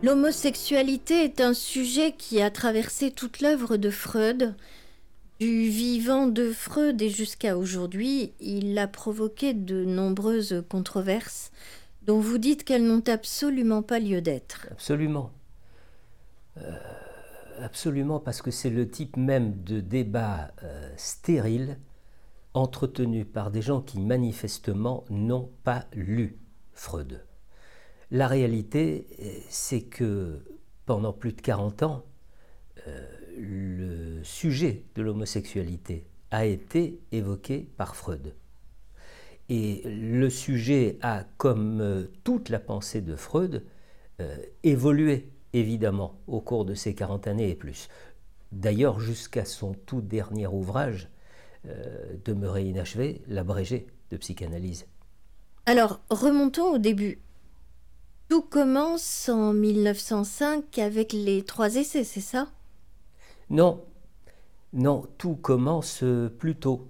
L'homosexualité est un sujet qui a traversé toute l'œuvre de Freud. Du vivant de Freud et jusqu'à aujourd'hui, il a provoqué de nombreuses controverses dont vous dites qu'elles n'ont absolument pas lieu d'être. Absolument. Euh, absolument, parce que c'est le type même de débat euh, stérile entretenu par des gens qui manifestement n'ont pas lu Freud. La réalité, c'est que pendant plus de 40 ans, euh, le sujet de l'homosexualité a été évoqué par Freud. Et le sujet a, comme euh, toute la pensée de Freud, euh, évolué évidemment au cours de ces 40 années et plus. D'ailleurs, jusqu'à son tout dernier ouvrage, demeuré inachevé, l'abrégé de psychanalyse. Alors, remontons au début. Tout commence en 1905 avec les trois essais, c'est ça? Non, non, tout commence euh, plus tôt.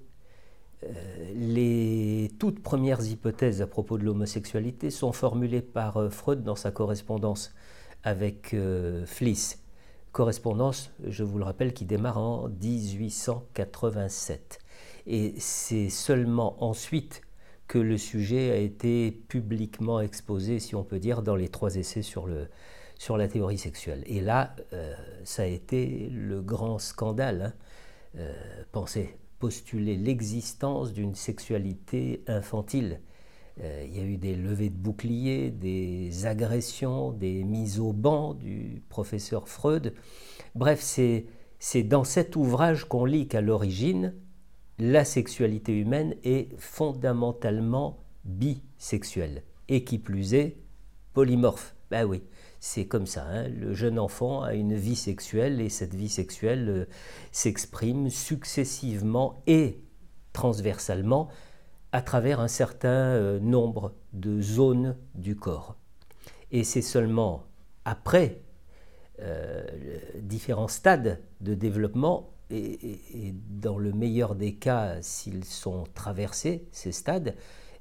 Euh, les toutes premières hypothèses à propos de l'homosexualité sont formulées par euh, Freud dans sa correspondance avec Fliss. Correspondance, je vous le rappelle, qui démarre en 1887. Et c'est seulement ensuite que le sujet a été publiquement exposé, si on peut dire, dans les trois essais sur, le, sur la théorie sexuelle. Et là, euh, ça a été le grand scandale. Hein. Euh, pensez, postuler l'existence d'une sexualité infantile. Euh, il y a eu des levées de boucliers, des agressions, des mises au banc du professeur Freud. Bref, c'est dans cet ouvrage qu'on lit qu'à l'origine, la sexualité humaine est fondamentalement bisexuelle, et qui plus est, polymorphe. Ben oui, c'est comme ça. Hein. Le jeune enfant a une vie sexuelle et cette vie sexuelle euh, s'exprime successivement et transversalement à travers un certain euh, nombre de zones du corps. Et c'est seulement après euh, différents stades de développement et, dans le meilleur des cas, s'ils sont traversés, ces stades,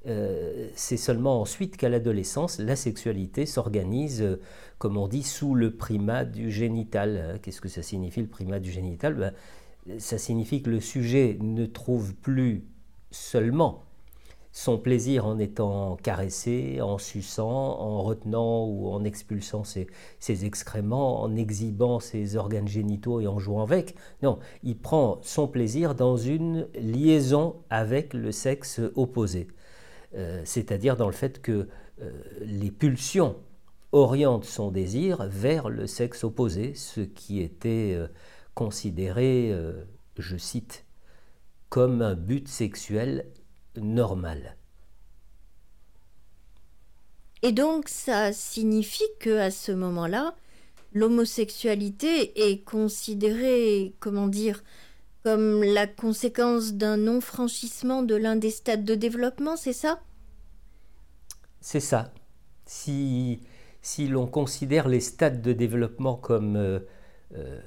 euh, c'est seulement ensuite qu'à l'adolescence, la sexualité s'organise, euh, comme on dit, sous le primat du génital. Hein, qu'est-ce que ça signifie le primat du génital? Ben, Ça signifie que le sujet ne trouve plus seulement son plaisir en étant caressé, en suçant, en retenant ou en expulsant ses, excréments, en exhibant ses organes génitaux et en jouant avec. Non, il prend son plaisir dans une liaison avec le sexe opposé. Euh, c'est-à-dire dans le fait que euh, les pulsions orientent son désir vers le sexe opposé, ce qui était euh, considéré, je cite, comme un but sexuel normal. Et donc ça signifie que à ce moment-là, l'homosexualité est considérée, comment dire, comme la conséquence d'un non-franchissement de l'un des stades de développement, c'est ça? C'est ça. Si, si l'on considère les stades de développement comme euh, euh,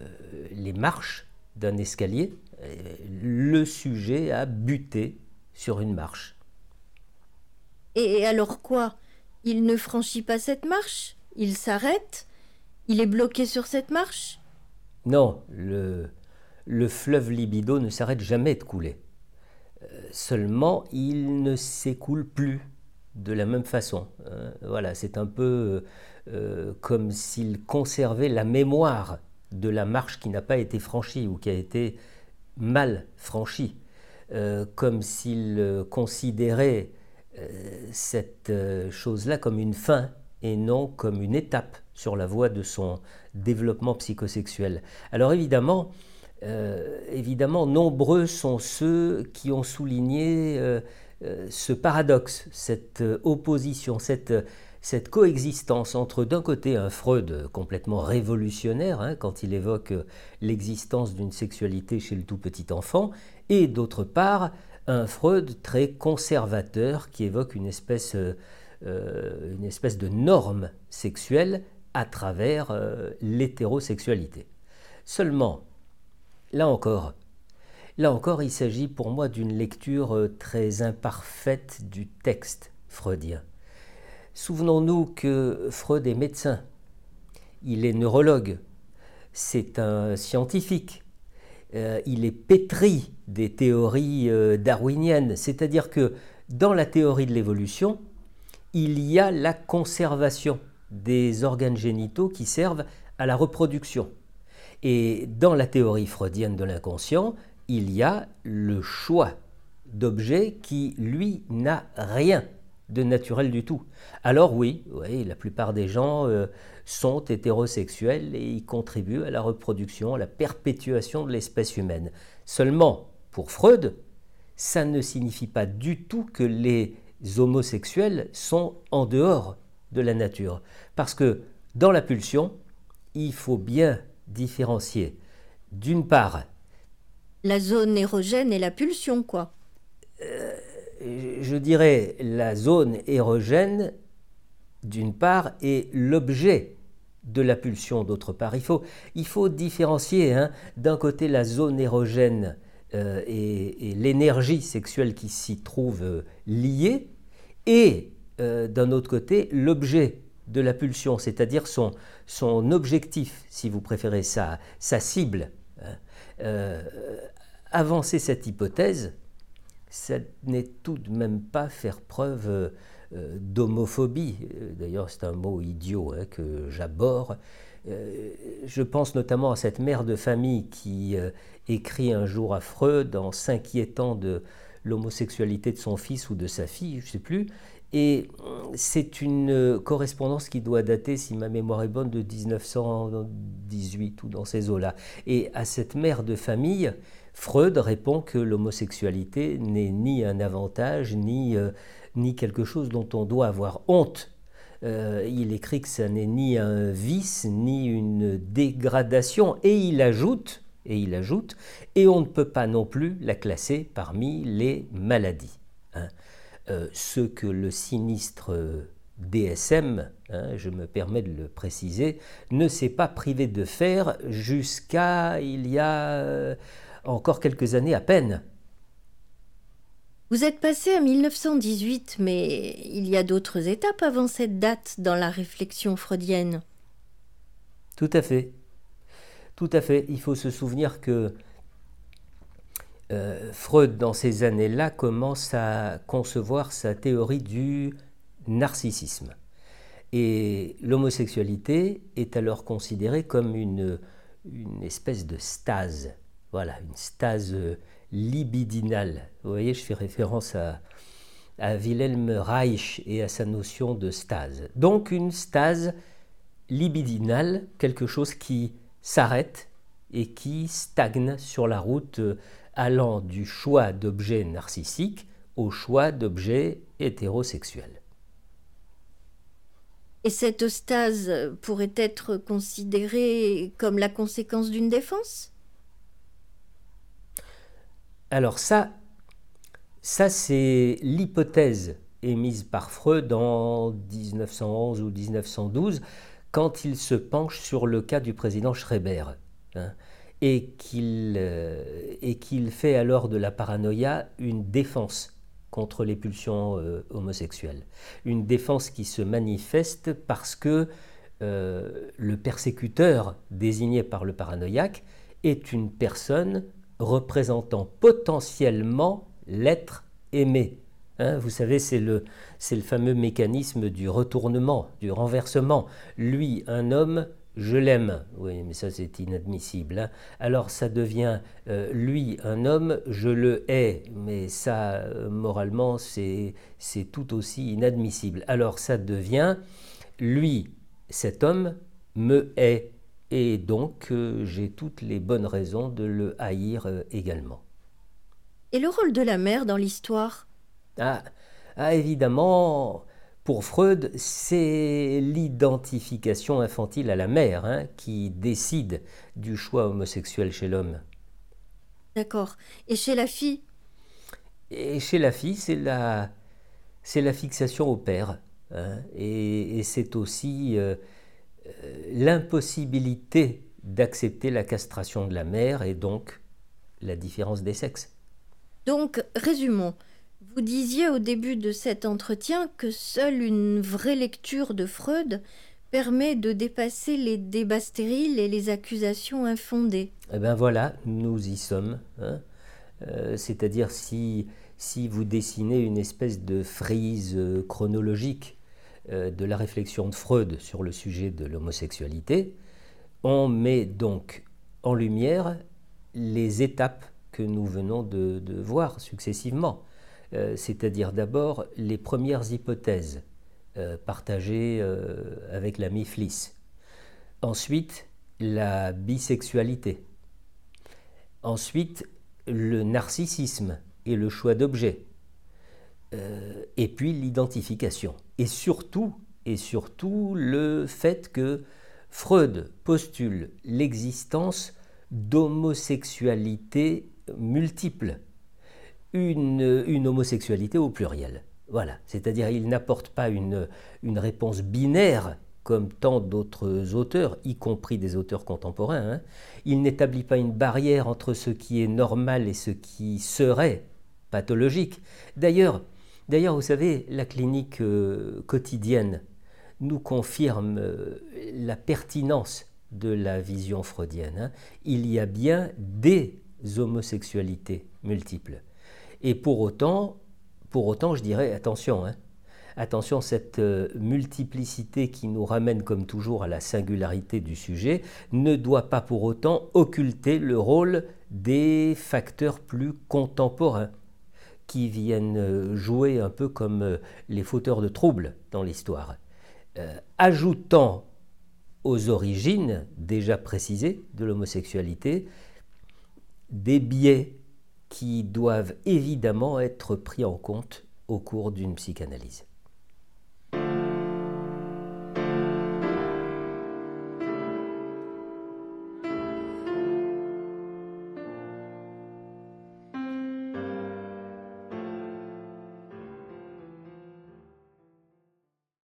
les marches d'un escalier, euh, le sujet a buté sur une marche. Et alors quoi? Il ne franchit pas cette marche? Il s'arrête? Il est bloqué sur cette marche? Non, le, le fleuve libido ne s'arrête jamais de couler. Euh, seulement, il ne s'écoule plus de la même façon. Hein. voilà, c'est un peu euh, comme s'il conservait la mémoire de la marche qui n'a pas été franchie ou qui a été mal franchie. Euh, comme s'il euh, considérait euh, cette chose-là comme une fin et non comme une étape sur la voie de son développement psychosexuel. Alors évidemment, évidemment, nombreux sont ceux qui ont souligné ce paradoxe, cette opposition, cette, cette coexistence entre d'un côté un Freud complètement révolutionnaire hein, quand il évoque l'existence d'une sexualité chez le tout petit enfant et d'autre part un Freud très conservateur qui évoque une espèce, euh, euh, de norme sexuelle à travers euh, l'hétérosexualité. Seulement, là encore, là encore, il s'agit pour moi d'une lecture très imparfaite du texte freudien. Souvenons-nous que Freud est médecin. Il est neurologue, c'est un scientifique, euh, il est pétri des théories euh, darwiniennes, c'est-à-dire que dans la théorie de l'évolution, il y a la conservation des organes génitaux qui servent à la reproduction. Et dans la théorie freudienne de l'inconscient, il y a le choix d'objets qui, lui, n'a rien de naturel du tout. Alors oui, oui la plupart des gens euh, sont hétérosexuels et ils contribuent à la reproduction, à la perpétuation de l'espèce humaine. Seulement, pour Freud, ça ne signifie pas du tout que les homosexuels sont en dehors de la nature. Parce que dans la pulsion, il faut bien différencier, d'une part, la zone érogène et la pulsion, quoi. Euh, je dirais la zone érogène, d'une part, et l'objet de la pulsion, d'autre part. Il faut, différencier, hein, d'un côté, la zone érogène euh, et, l'énergie sexuelle qui s'y trouve euh, liée, et d'un autre côté, l'objet de la pulsion, c'est-à-dire son, objectif, si vous préférez, sa, sa cible. Hein avancer cette hypothèse, ça n'est tout de même pas faire preuve euh, d'homophobie. D'ailleurs, c'est un mot idiot hein, que j'aborde. Euh, je pense notamment à cette mère de famille qui euh, écrit un jour à Freud en s'inquiétant de l'homosexualité de son fils ou de sa fille, je ne sais plus. Et c'est une correspondance qui doit dater, si ma mémoire est bonne, de 1918 ou dans ces eaux-là. Et à cette mère de famille, Freud répond que l'homosexualité n'est ni un avantage, ni, euh, ni quelque chose dont on doit avoir honte. Euh, il écrit que ça n'est ni un vice, ni une dégradation, et il ajoute, et il ajoute, et on ne peut pas non plus la classer parmi les maladies. Hein. Euh, ce que le sinistre DSM, hein, je me permets de le préciser, ne s'est pas privé de faire jusqu'à il y a encore quelques années à peine. Vous êtes passé à 1918, mais il y a d'autres étapes avant cette date dans la réflexion freudienne. Tout à fait. Tout à fait. Il faut se souvenir que euh, Freud, dans ces années-là, commence à concevoir sa théorie du narcissisme. Et l'homosexualité est alors considérée comme une, une espèce de stase voilà, une stase euh, libidinale. Vous voyez, je fais référence à, à Wilhelm Reich et à sa notion de stase. Donc une stase libidinale, quelque chose qui s'arrête et qui stagne sur la route euh, allant du choix d'objets narcissiques au choix d'objets hétérosexuels. Et cette stase pourrait être considérée comme la conséquence d'une défense? Alors ça, ça c'est l'hypothèse émise par Freud en 1911 ou 1912 quand il se penche sur le cas du président Schreiber. Hein, euh, et qu'il fait alors de la paranoïa une défense contre les pulsions euh, homosexuelles. Une défense qui se manifeste parce que euh, le persécuteur désigné par le paranoïaque est une personne représentant potentiellement l'être aimé. Hein, vous savez, c'est le, le fameux mécanisme du retournement, du renversement. Lui, un homme, je l'aime. Oui, mais ça c'est inadmissible. Hein. Alors ça devient euh, lui, un homme, je le hais. Mais ça, euh, moralement, c'est tout aussi inadmissible. Alors ça devient lui, cet homme, me hait et donc euh, j'ai toutes les bonnes raisons de le haïr euh, également. Et le rôle de la mère dans l'histoire? Ah, ah, évidemment, pour Freud, c'est l'identification infantile à la mère hein, qui décide du choix homosexuel chez l'homme. D'accord. Et chez la fille? Et chez la fille, c'est la, c'est la fixation au père. Hein, et, c'est aussi euh, euh, l'impossibilité d'accepter la castration de la mère et donc la différence des sexes. Donc, résumons. Vous disiez au début de cet entretien que seule une vraie lecture de Freud permet de dépasser les débats stériles et les accusations infondées. Eh bien voilà, nous y sommes. Hein. Euh, c'est-à-dire si, si vous dessinez une espèce de frise euh, chronologique euh, de la réflexion de Freud sur le sujet de l'homosexualité, on met donc en lumière les étapes que nous venons de, voir successivement, c'est-à-dire d'abord les premières hypothèses partagées avec l'ami Fliss, ensuite la bisexualité, ensuite le narcissisme et le choix d'objets, euh, et puis l'identification. Et surtout, et surtout le fait que Freud postule l'existence d'homosexualité multiples, une, une, homosexualité au pluriel. Voilà, c'est-à-dire il n'apporte pas une, une réponse binaire comme tant d'autres auteurs, y compris des auteurs contemporains, hein, il n'établit pas une barrière entre ce qui est normal et ce qui serait pathologique. D'ailleurs, d'ailleurs vous savez, la clinique euh, quotidienne nous confirme euh, la pertinence de la vision freudienne. Hein. Il y a bien des homosexualités multiples. Et pour autant, je dirais, attention, hein, Attention, cette euh, multiplicité qui nous ramène comme toujours à la singularité du sujet ne doit pas pour autant occulter le rôle des facteurs plus contemporains qui viennent euh, jouer un peu comme euh, les fauteurs de troubles dans l'histoire, ajoutant aux origines déjà précisées de l'homosexualité des biais qui doivent évidemment être pris en compte au cours d'une psychanalyse.